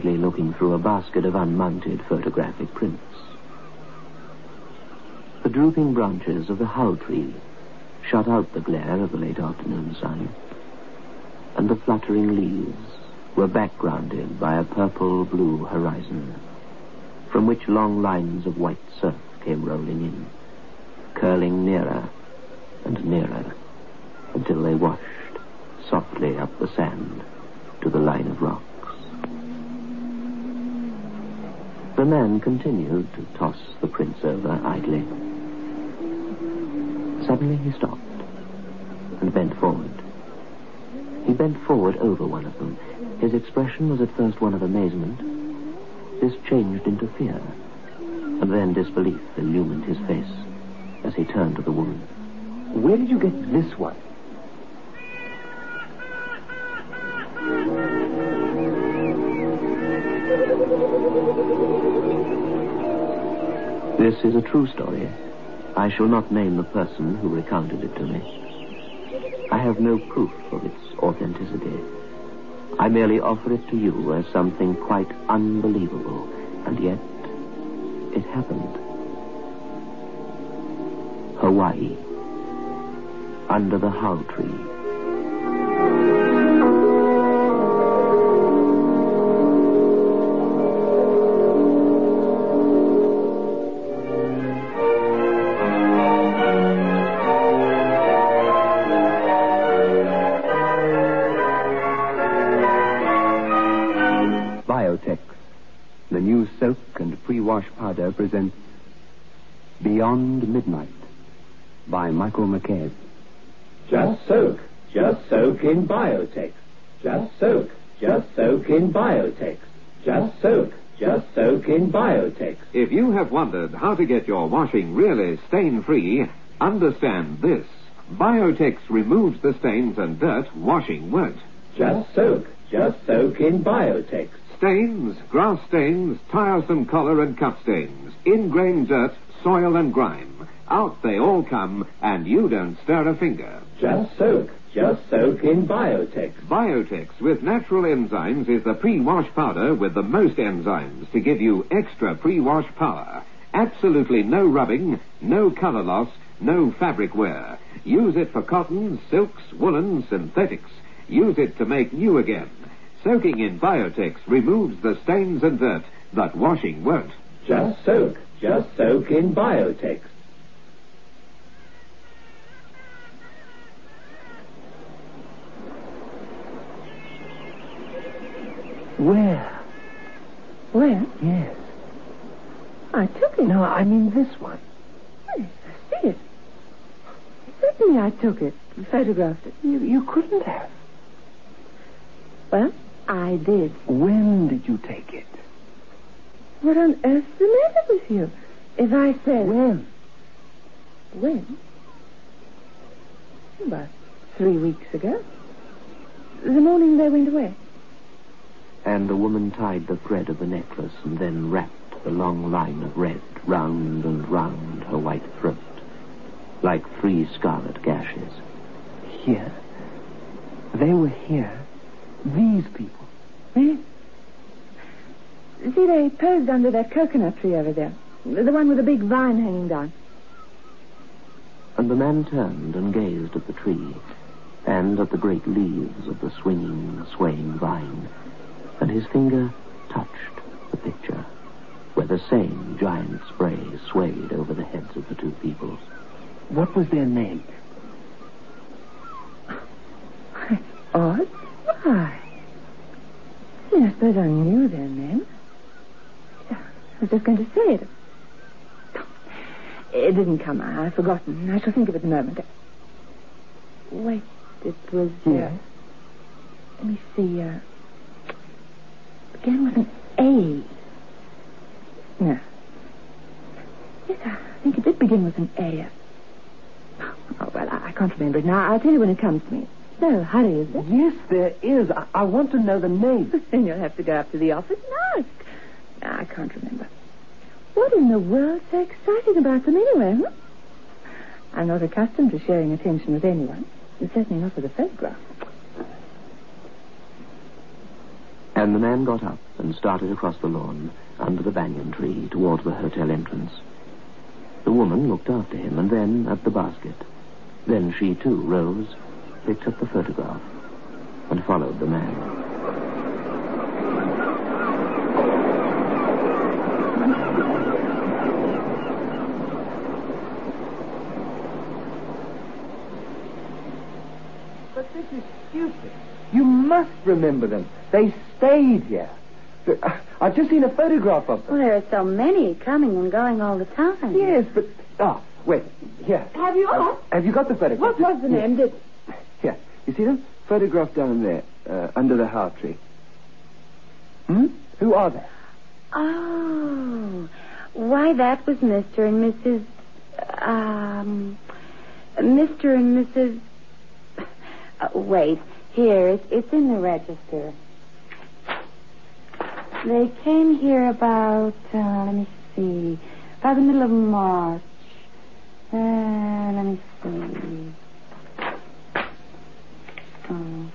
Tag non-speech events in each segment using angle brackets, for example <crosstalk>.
idly looking through a basket of unmounted photographic prints. The drooping branches of the hau tree shut out the glare of the late afternoon sun, and the fluttering leaves were backgrounded by a purple-blue horizon, from which long lines of white surf came rolling in, curling nearer and nearer until they washed softly up the sand to the line of rocks. The man continued to toss the prints over idly. Suddenly he stopped and bent forward. He bent forward over one of them. His expression was at first one of amazement. This changed into fear, and then disbelief illumined his face as he turned to the woman. Where did you get this one? This is a true story. I shall not name the person who recounted it to me. I have no proof of its authenticity. I merely offer it to you as something quite unbelievable, and yet it happened. Hawaii, under the hau tree. Michael McCabe. Just soak. Just soak in Biotex. Just soak. Just soak in Biotex. Just soak. Just soak in Biotex. If you have wondered how to get your washing really stain free, understand this. Biotex removes the stains and dirt washing won't. Just soak. Just soak in Biotex. Stains, grass stains, tiresome collar and cup stains, ingrained dirt, soil and grime. Out they all come, and you don't stir a finger. Just soak. Just soak in Biotex. Biotex with natural enzymes is the pre-wash powder with the most enzymes to give you extra pre-wash power. Absolutely no rubbing, no color loss, no fabric wear. Use it for cottons, silks, woolens, synthetics. Use it to make new again. Soaking in Biotex removes the stains and dirt that washing won't. Just soak. Just soak in Biotex. Where? Where? Yes. I took it. No, I mean this one. Yes, I see it. Certainly I took it. Photographed it. You, you couldn't have. Well, I did. When did you take it? What on earth's the matter with you? If I said... When? When? About three weeks ago. The morning they went away. And the woman tied the thread of the necklace and then wrapped the long line of red round and round her white throat, like three scarlet gashes. Here. They were here. These people. Eh? See, they posed under that coconut tree over there. The one with the big vine hanging down. And the man turned and gazed at the tree, and at the great leaves of the swinging, swaying vine, and his finger touched the picture, where the same giant spray swayed over the heads of the two people. What was their name? <laughs> Odd? Why? I suppose I knew their name. I was just going to say it. It didn't come. I've forgotten. I shall think of it in a moment. Wait, it was. Uh, Yes. Let me see. Uh, began with an A. No. Yes, I think it did begin with an A. Oh, well, I, I can't remember it now. I'll tell you when it comes to me. So, hurry, is there? Yes, there is. I, I want to know the name. <laughs> then you'll have to go up to the office and ask. I can't remember. What in the world's so exciting about them anyway, huh? I'm not accustomed to sharing attention with anyone. Certainly not with a photograph. And the man got up and started across the lawn under the banyan tree towards the hotel entrance. The woman looked after him and then at the basket. Then she too rose, picked up the photograph, and followed the man. But this is stupid. Must remember them. They stayed here. I- I've just seen a photograph of them. Well, there are so many coming and going all the time. Yes, but... Ah, wait. Here. Have you all? Have you got the photograph? What was the name? Did... Here. You see them? Photograph down there, uh, under the hau tree. Hmm? Who are they? Oh. Why, that was Mr. and Mrs. Um. Mr. and Mrs. Uh, wait. Here, it, it's in the register. They came here about, uh, let me see, about the middle of March. Uh, let me see. Oh.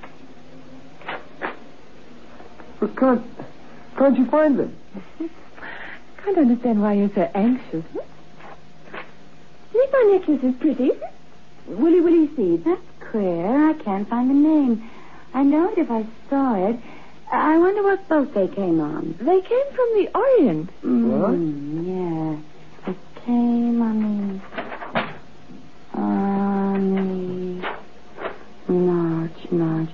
But can't... Can't you find them? I <laughs> can't understand why you're so anxious. huh? Do you think my necklace is pretty? Wiliwili Seed. That's queer. I can't find the name. I know it if I saw it. I wonder what boat they came on. They came from the Orient. Mm, yeah. They came on the. on the. March, March.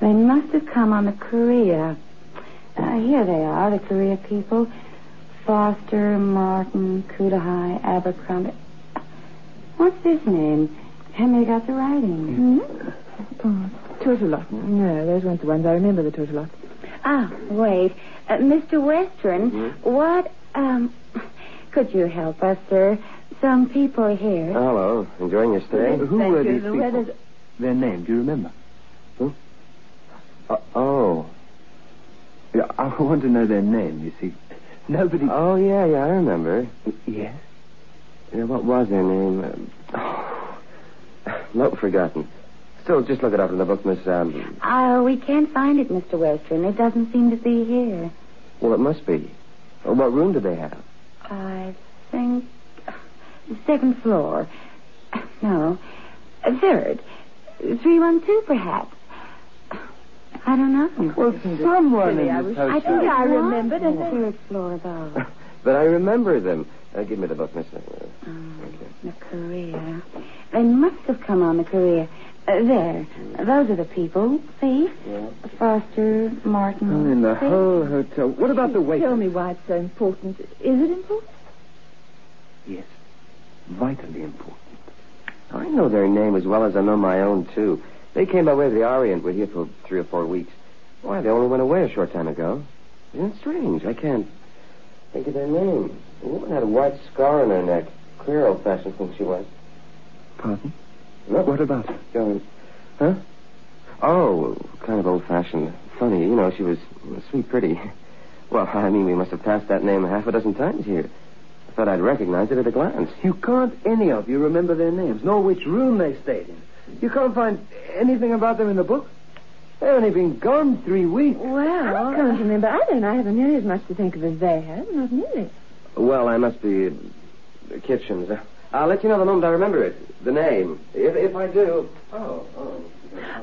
They must have come on the Korea. Uh, here they are, the Korea people. Foster, Martin, Kudahai, Abercrombie. What's his name? Henry got the writing. Hmm? Oh, Tortolot. No, those weren't the ones. I remember the Tortolot. Ah, wait. Uh, Mr. Western, what, um, could you help us, sir? Some people are here. Hello. Enjoying your stay? Who Thank were you. these The people? weather's- Their name, do you remember? Uh, oh. Yeah, I want to know their name, you see. Nobody... Oh, yeah, yeah, I remember. Yes? Yeah, what was their name? Um, oh, not forgotten. Still, just look it up in the book, Miss, um... Uh, we can't find it, Mr. Western. It doesn't seem to be here. Well, it must be. What room do they have? I think. Second floor. No. Third. 312, perhaps. I don't know. Well, someone silly. in I this wish- I think I remembered the it. third floor, though. <laughs> but I remember them. Uh, give me the book, Miss. Uh, okay. the Korea. They must have come on the Korea. Uh, there. Those are the people. See? Yeah. Foster, Martin. Oh, in the See? whole hotel. What about the waiter? Tell me why it's so important. Is it important? Yes. Vitally important. I know their name as well as I know my own, too. They came by way of the Orient. Were here for three or four weeks. Why, they only went away a short time ago. Isn't it strange? I can't think of their name. The woman had a white scar on her neck. Queer old-fashioned thing she was. Pardon? No, What about her? On. Huh? Oh, kind of old-fashioned. Funny, you know, she was sweet pretty. <laughs> Well, I mean, we must have passed that name half a dozen times here. I thought I'd recognize it at a glance. You can't any of you remember their names, nor which room they stayed in. You can't find anything about them in the book? They've only been gone three weeks. Well, I can't remember either, and I haven't nearly as much to think of as they have. Not nearly. Well, I must be uh, kitchens. Uh, I'll let you know the moment I remember it. The name. If, if I do. Oh, oh.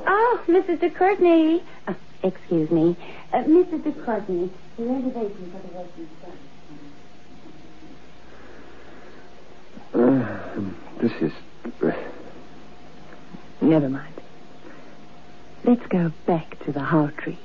Oh, Mrs. de Courtney. Uh, excuse me. Uh, Mrs. de Courtney. The reservation for the waiting Uh, this is. Uh, Never mind. Let's go back to the hau tree.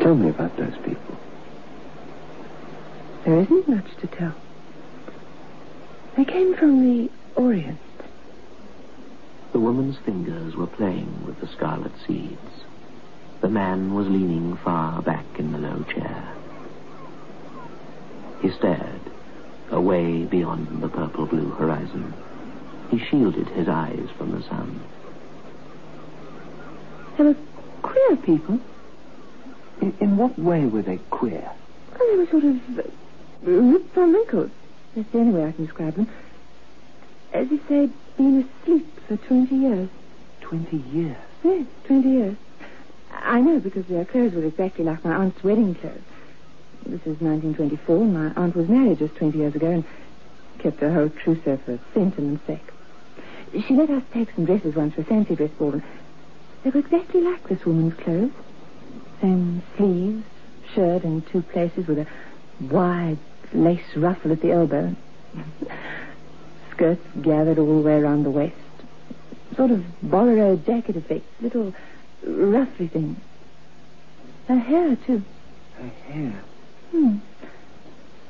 tell me about those people. There isn't much to tell. They came from the Orient. The woman's fingers were playing with the scarlet seeds. The man was leaning far back in the low chair. He stared, away beyond the purple-blue horizon. He shielded his eyes from the sun. They were queer people. In, in what way were they queer? Well, they were sort of uh, ripped from wrinkles. That's the only way I can describe them. As if they'd been asleep for 20 years. Twenty years. Yes, 20 years. I know because their clothes were exactly like my aunt's wedding clothes. This is 1924, and my aunt was married just 20 years ago and kept her whole trousseau for sentiment's sake. She let us take some dresses once for fancy dress ball, and they were exactly like this woman's clothes. Same sleeves, shirt in two places with a wide lace ruffle at the elbow. Skirts gathered all the way around the waist. Sort of bolero jacket effect, little ruffly things. Her hair, too. Her hair. Hmm.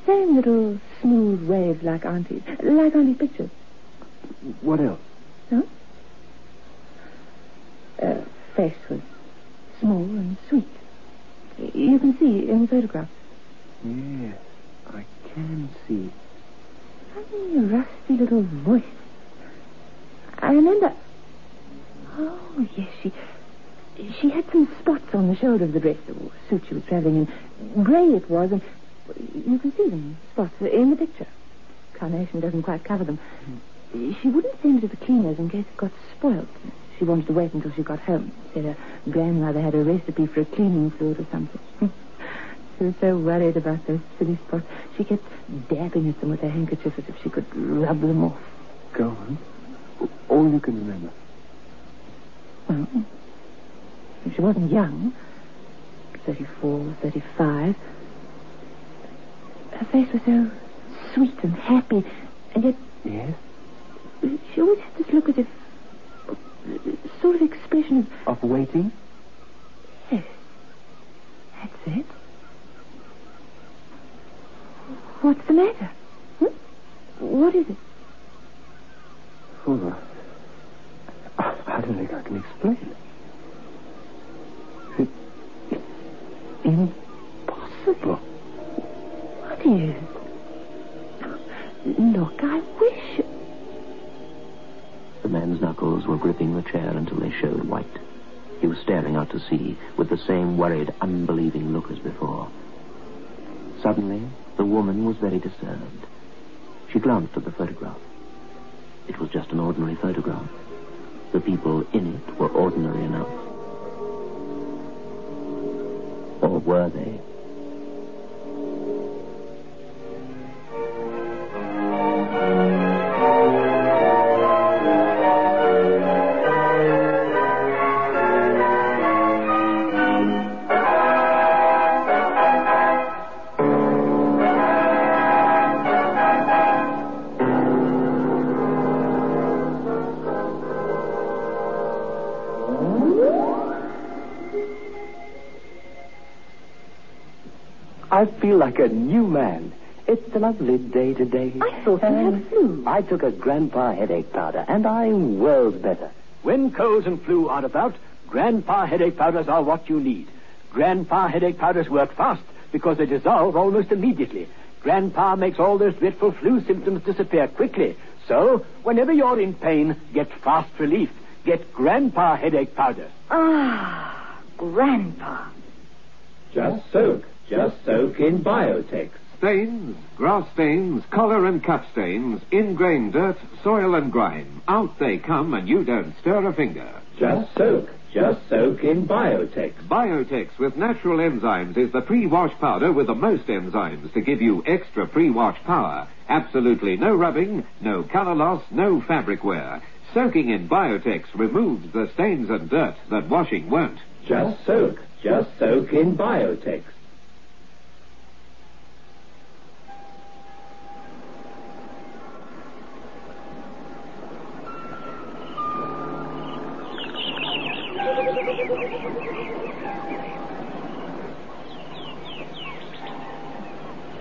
Same little smooth waves like Auntie's. Like Auntie's pictures. What else? No? Her face was small and sweet. You can see in the photograph. Yes, I can see. Funny, rusty little voice. I remember. Oh, yes, she. She had some spots on the shoulder of the dress, or suit she was traveling in. Grey it was, and you can see them, spots, in the picture. Carnation doesn't quite cover them. She wouldn't send it to the cleaners in case it got spoiled. She wanted to wait until she got home. Said her grandmother had a recipe for a cleaning fluid or something. She was so worried about those silly spots. She kept dabbing at them with her handkerchief as if she could rub them off. Go on. All you can remember. Well, she wasn't young. 34, 35. Her face was so sweet and happy, and yet Yes? she always had this look as if... sort of expression of... Of waiting? Yes. That's it. What's the matter? Hmm? What is it? Oh, I, I don't think I can explain. It, it's impossible. What is? Look, I wish... The man's knuckles were gripping the chair until they showed white. He was staring out to sea with the same worried, unbelieving look as before. Suddenly, the woman was very disturbed. She glanced at the photograph. It was just an ordinary photograph. The people in it were ordinary enough. Or were they? Lovely day today. I thought you had flu. I took a grandpa headache powder, and I'm worlds better. When colds and flu are about, grandpa headache powders are what you need. Grandpa headache powders work fast because they dissolve almost immediately. Grandpa makes all those dreadful flu symptoms disappear quickly. So, whenever you're in pain, get fast relief. Get grandpa headache powder. Ah, Grandpa. Just soak. Just soak in Biotex. Stains, grass stains, collar and cup stains, ingrain dirt, soil and grime. Out they come and you don't stir a finger. Just soak. Just soak in Biotex. Biotex with natural enzymes is the pre-wash powder with the most enzymes to give you extra pre-wash power. Absolutely no rubbing, no color loss, no fabric wear. Soaking in Biotex removes the stains and dirt that washing won't. Just soak. Just soak in Biotex.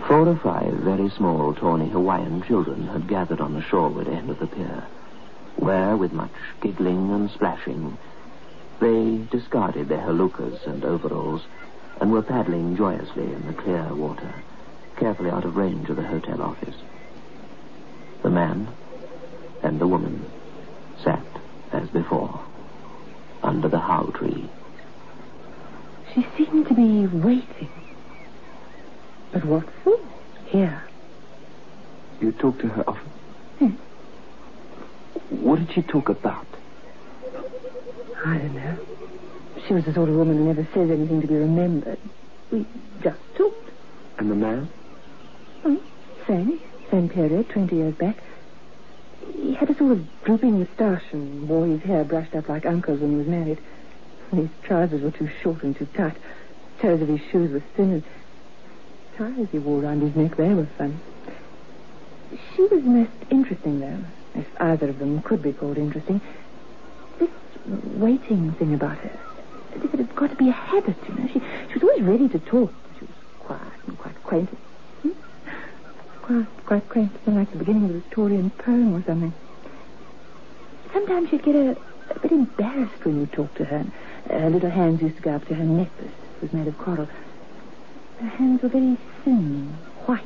Four or five very small, tawny Hawaiian children had gathered on the shoreward end of the pier, where, with much giggling and splashing, they discarded their halukas and overalls and were paddling joyously in the clear water, carefully out of range of the hotel office. The man and the woman sat as before, under the hau tree. She seemed to be waiting. But what for? Here. You talk to her often? Hmm. What did she talk about? I don't know. She was the sort of woman who never says anything to be remembered. We just talked. And the man? Oh, same. Same period, 20 years back. He had a sort of drooping moustache and wore his hair brushed up like Uncle's when he was married. And his trousers were too short and too tight. The Toes of his shoes were thin and ties he wore round his neck, they were fun. She was most interesting, though, if either of them could be called interesting. This waiting thing about her, it had got to be a habit, you know. She, she was always ready to talk. She was quiet and quite quaint. Hmm? Quite, quite quaint, like the beginning of a Victorian poem or something. Sometimes you'd get a, a bit embarrassed when you talked to her. Her little hands used to go up to her necklace. It was made of coral. Her hands were very thin, white.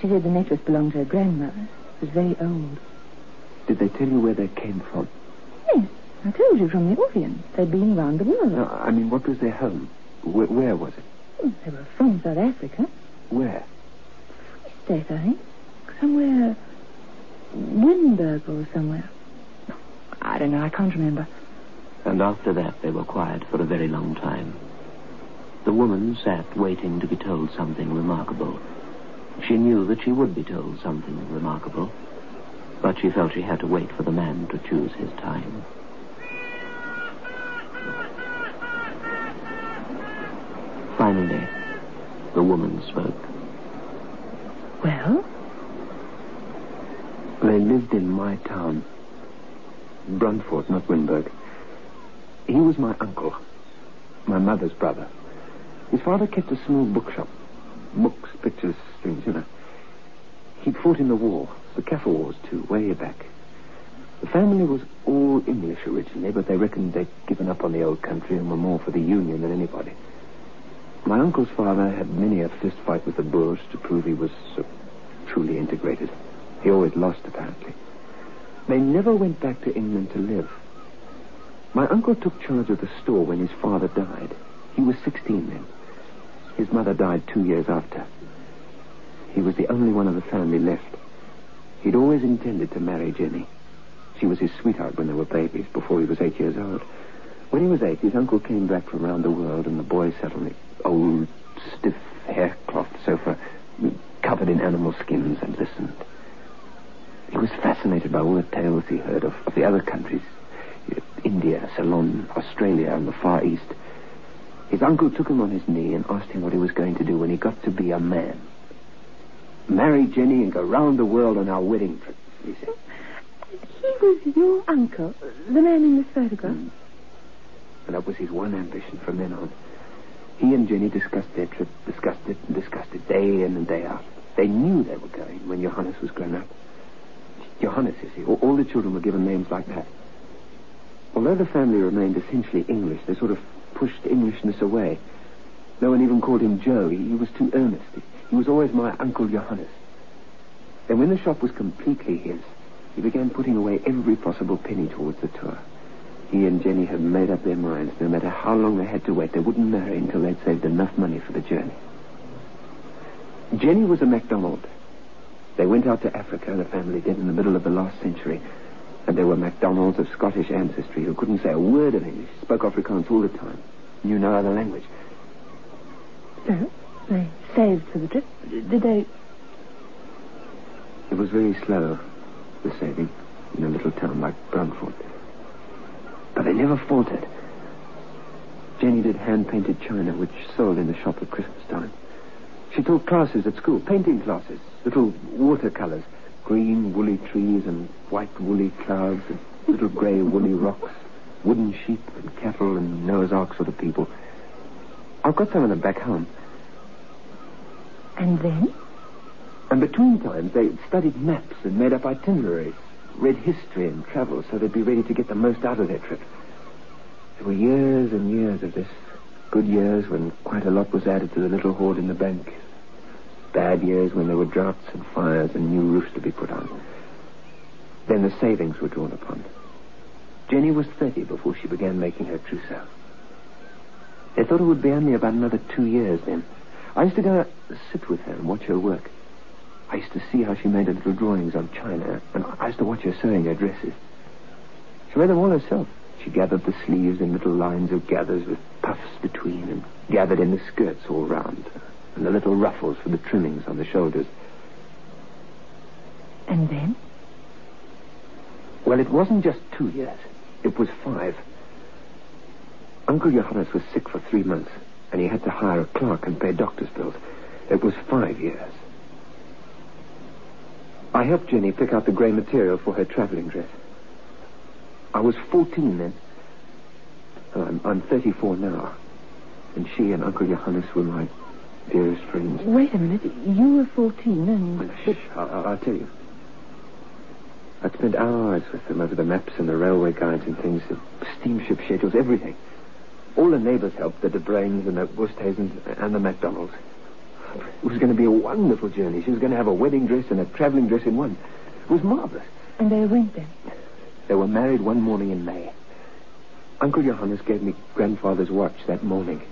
She said the necklace belonged to her grandmother. It was very old. Did they tell you where they came from? Yes, I told you from the Orient. They'd been round the world. No, I mean, what was their home? Where, where was it? Oh, They were from South Africa. Where? I think. Somewhere... Windberg or somewhere. I don't know. I can't remember. And after that, they were quiet for a very long time. The woman sat waiting to be told something remarkable. She knew that she would be told something remarkable, but she felt she had to wait for the man to choose his time. Finally, the woman spoke. Well? They lived in my town. Brunford, not Winburg. He was my uncle, my mother's brother. His father kept a small bookshop. Books, pictures, things, you know. He'd fought in the war, the Kaffir Wars, too, way back. The family was all English originally, but they reckoned they'd given up on the old country and were more for the Union than anybody. My uncle's father had many a fist fight with the Boers to prove he was uh, truly integrated. He always lost, apparently. They never went back to England to live. My uncle took charge of the store when his father died. He was 16 then. His mother died two years after. He was the only one of the family left. He'd always intended to marry Jenny. She was his sweetheart when they were babies, before he was eight years old. When he was eight, his uncle came back from around the world, and the boy sat on the old, stiff haircloth sofa, covered in animal skins, and listened. He was fascinated by all the tales he heard of, of the other countries India, Ceylon, Australia, and the Far East. His uncle took him on his knee and asked him what he was going to do when he got to be a man. Marry Jenny and go round the world on our wedding trip, he said. He was your uncle, the man in this photograph. Mm. And that was his one ambition from then on. He and Jenny discussed their trip, discussed it, and discussed it day in and day out. They knew they were going when Johannes was grown up. Johannes, you see, all, all the children were given names like that. Although the family remained essentially English, they sort of pushed Englishness away. No one even called him Joe. He, he was too earnest. He, he was always my Uncle Johannes. And when the shop was completely his, he began putting away every possible penny towards the tour. He and Jenny had made up their minds. No matter how long they had to wait, they wouldn't marry until they'd saved enough money for the journey. Jenny was a MacDonald. They went out to Africa, the family did, in the middle of the last century. And they were MacDonalds of Scottish ancestry who couldn't say a word of English, spoke Afrikaans all the time, knew no other language. So, they saved for the trip. Did they... It was very slow, the saving, in a little town like Brunford. But they never faltered. Jenny did hand-painted china, which sold in the shop at Christmas time. She taught classes at school, painting classes, little watercolors, green woolly trees and white woolly clouds and little grey woolly rocks, wooden sheep and cattle and Noah's Ark sort of people. I've got some of them back home. And then? And between times, they studied maps and made up itineraries, read history and travel so they'd be ready to get the most out of their trip. There were years and years of this. Good years when quite a lot was added to the little hoard in the bank. Bad years when there were droughts and fires and new roofs to be put on. Then the savings were drawn upon. Jenny was 30 before she began making her trousseau. They thought it would be only about another two years then. I used to go sit with her and watch her work. I used to see how she made her little drawings on china, and I used to watch her sewing her dresses. She made them all herself. She gathered the sleeves in little lines of gathers with puffs between, and gathered in the skirts all round, and the little ruffles for the trimmings on the shoulders. And then? Well, it wasn't just two years. It was five. Uncle Johannes was sick for three months, and he had to hire a clerk and pay doctor's bills. It was five years. I helped Jenny pick out the grey material for her traveling dress. I was 14 then. Oh, I'm, I'm 34 now. And she and Uncle Johannes were my dearest friends. Wait a minute. You were 14 and... Shh, I'll, I'll tell you. I'd spent hours with them over the maps and the railway guides and things, the steamship schedules, everything. All the neighbors helped, the De Bruins and the Wusthasens and the MacDonalds. It was going to be a wonderful journey. She was going to have a wedding dress and a traveling dress in one. It was marvelous. And they went then? They were married one morning in May. Uncle Johannes gave me grandfather's watch that morning.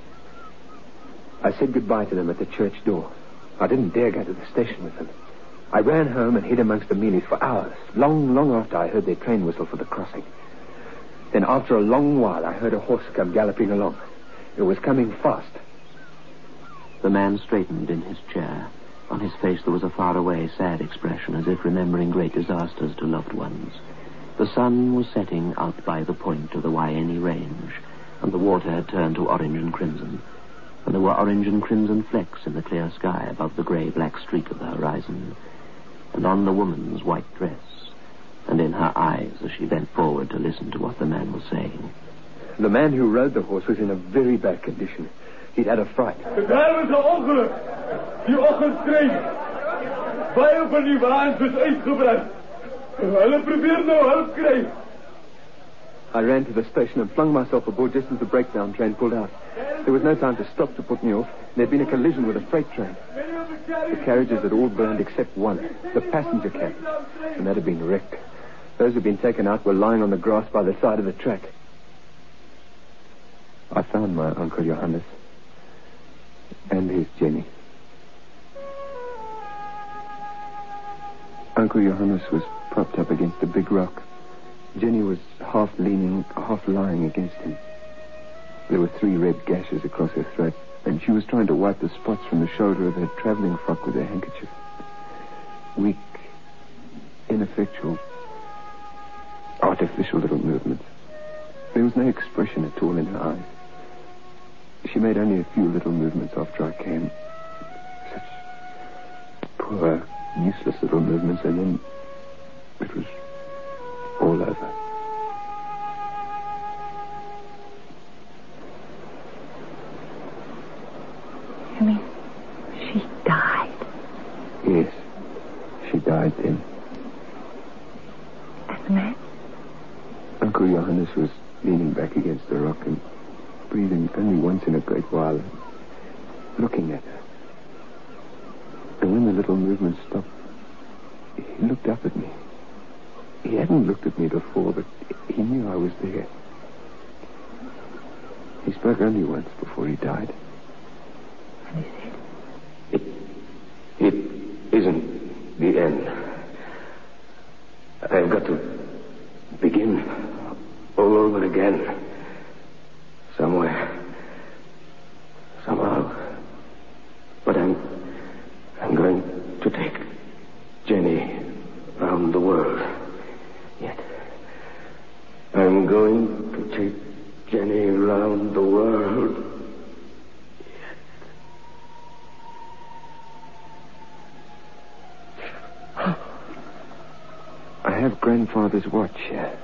I said goodbye to them at the church door. I didn't dare go to the station with them. I ran home and hid amongst the mealies for hours, long, long after I heard their train whistle for the crossing. Then after a long while, I heard a horse come galloping along. It was coming fast. The man straightened in his chair. On his face there was a faraway, sad expression, as if remembering great disasters to loved ones. The sun was setting out by the point of the Waianae Range, and the water had turned to orange and crimson. And there were orange and crimson flecks in the clear sky above the grey-black streak of the horizon, and on the woman's white dress, and in her eyes as she bent forward to listen to what the man was saying. The man who rode the horse was in a very bad condition. He'd had a fright. Daar is een ongeluk. Die oggendstrein. Baie van die wagens is uitgebrand. Hulle probeer nou hulp kry. I ran to the station and flung myself aboard just as the breakdown train pulled out. There was no time to stop to put me off. There'd been a collision with a freight train. The carriages had all burned except one, the passenger carriage, and that had been wrecked. Those who'd been taken out were lying on the grass by the side of the track. I found my Uncle Johannes and his Jenny. Uncle Johannes was propped up against a big rock. Jenny was half leaning, half lying against him. There were three red gashes across her throat, and she was trying to wipe the spots from the shoulder of her traveling frock with her handkerchief. Weak, ineffectual, artificial little movements. There was no expression at all in her eyes. She made only a few little movements after I came. Such poor, useless little movements, and then it was all over. You mean she died? Yes, she died then. And the man? Uncle Johannes was leaning back against the rock and breathing only once in a great while, looking at her. And when the little movement stopped, he looked up at me. He hadn't looked at me before, but he knew I was there. He spoke only once before he died. And he said, It, it isn't the end. I've got to begin all over again. Somewhere. Somehow. But I'm. I'm going to take Jenny round the world. Yet. I'm going to take Jenny round the world. <gasps> I have grandfather's watch here.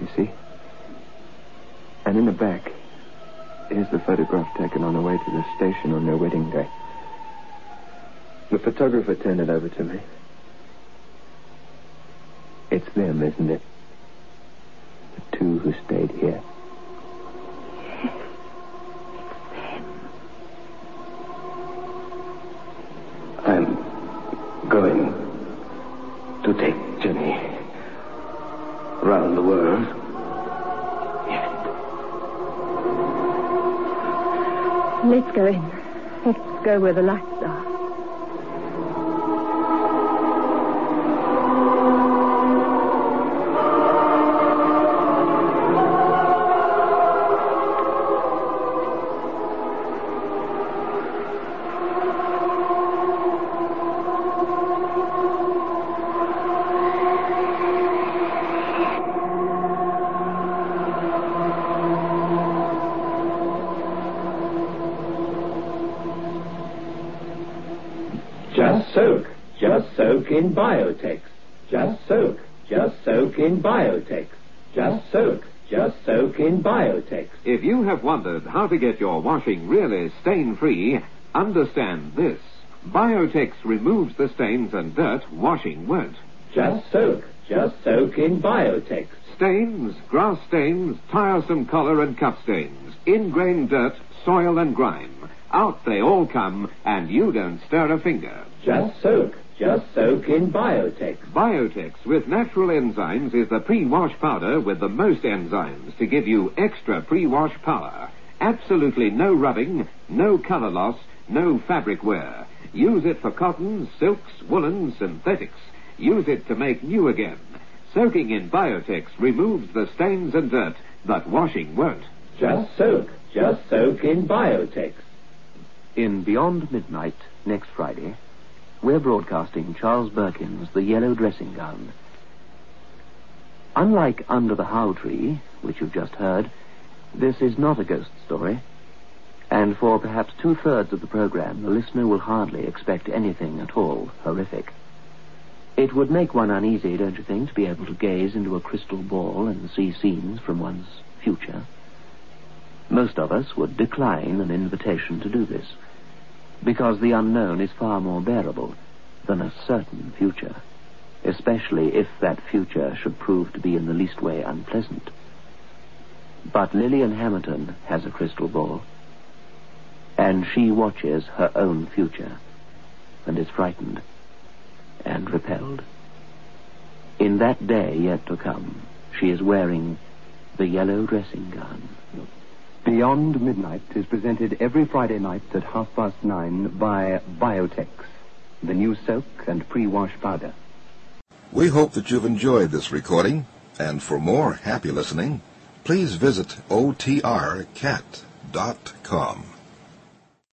You see? And in the back, here's the photograph taken on the way to the station on their wedding day. The photographer turned it over to me. It's them, isn't it? The two who stayed here. Yes, it's them. I'm going go where the lights are. In Biotex. Just soak. Just soak in Biotex. Just soak. Just soak in Biotex. If you have wondered how to get your washing really stain free, understand this. Biotex removes the stains and dirt washing won't. Just soak. Just soak in Biotex. Stains, grass stains, tiresome collar and cup stains, ingrained dirt, soil and grime. Out they all come, and you don't stir a finger. Just soak. Just soak in Biotex. Biotex with natural enzymes is the pre-wash powder with the most enzymes to give you extra pre-wash power. Absolutely no rubbing, no color loss, no fabric wear. Use it for cottons, silks, woolens, synthetics. Use it to make new again. Soaking in Biotex removes the stains and dirt, but washing won't. Just soak. Just soak in Biotex. In Beyond Midnight, next Friday, we're broadcasting Charles Birkin's The Yellow Dressing Gown. Unlike Under the Hau Tree, which you've just heard, this is not a ghost story. And for perhaps two thirds of the program, the listener will hardly expect anything at all horrific. It would make one uneasy, don't you think, to be able to gaze into a crystal ball and see scenes from one's future? Most of us would decline an invitation to do this, because the unknown is far more bearable than a certain future, especially if that future should prove to be in the least way unpleasant. But Lillian Hamilton has a crystal ball, and she watches her own future, and is frightened and repelled. In that day yet to come, she is wearing the yellow dressing gown. Beyond Midnight is presented every Friday night at half past nine by Biotex, the new soak and pre-wash powder. We hope that you've enjoyed this recording, and for more happy listening, please visit otrcat.com.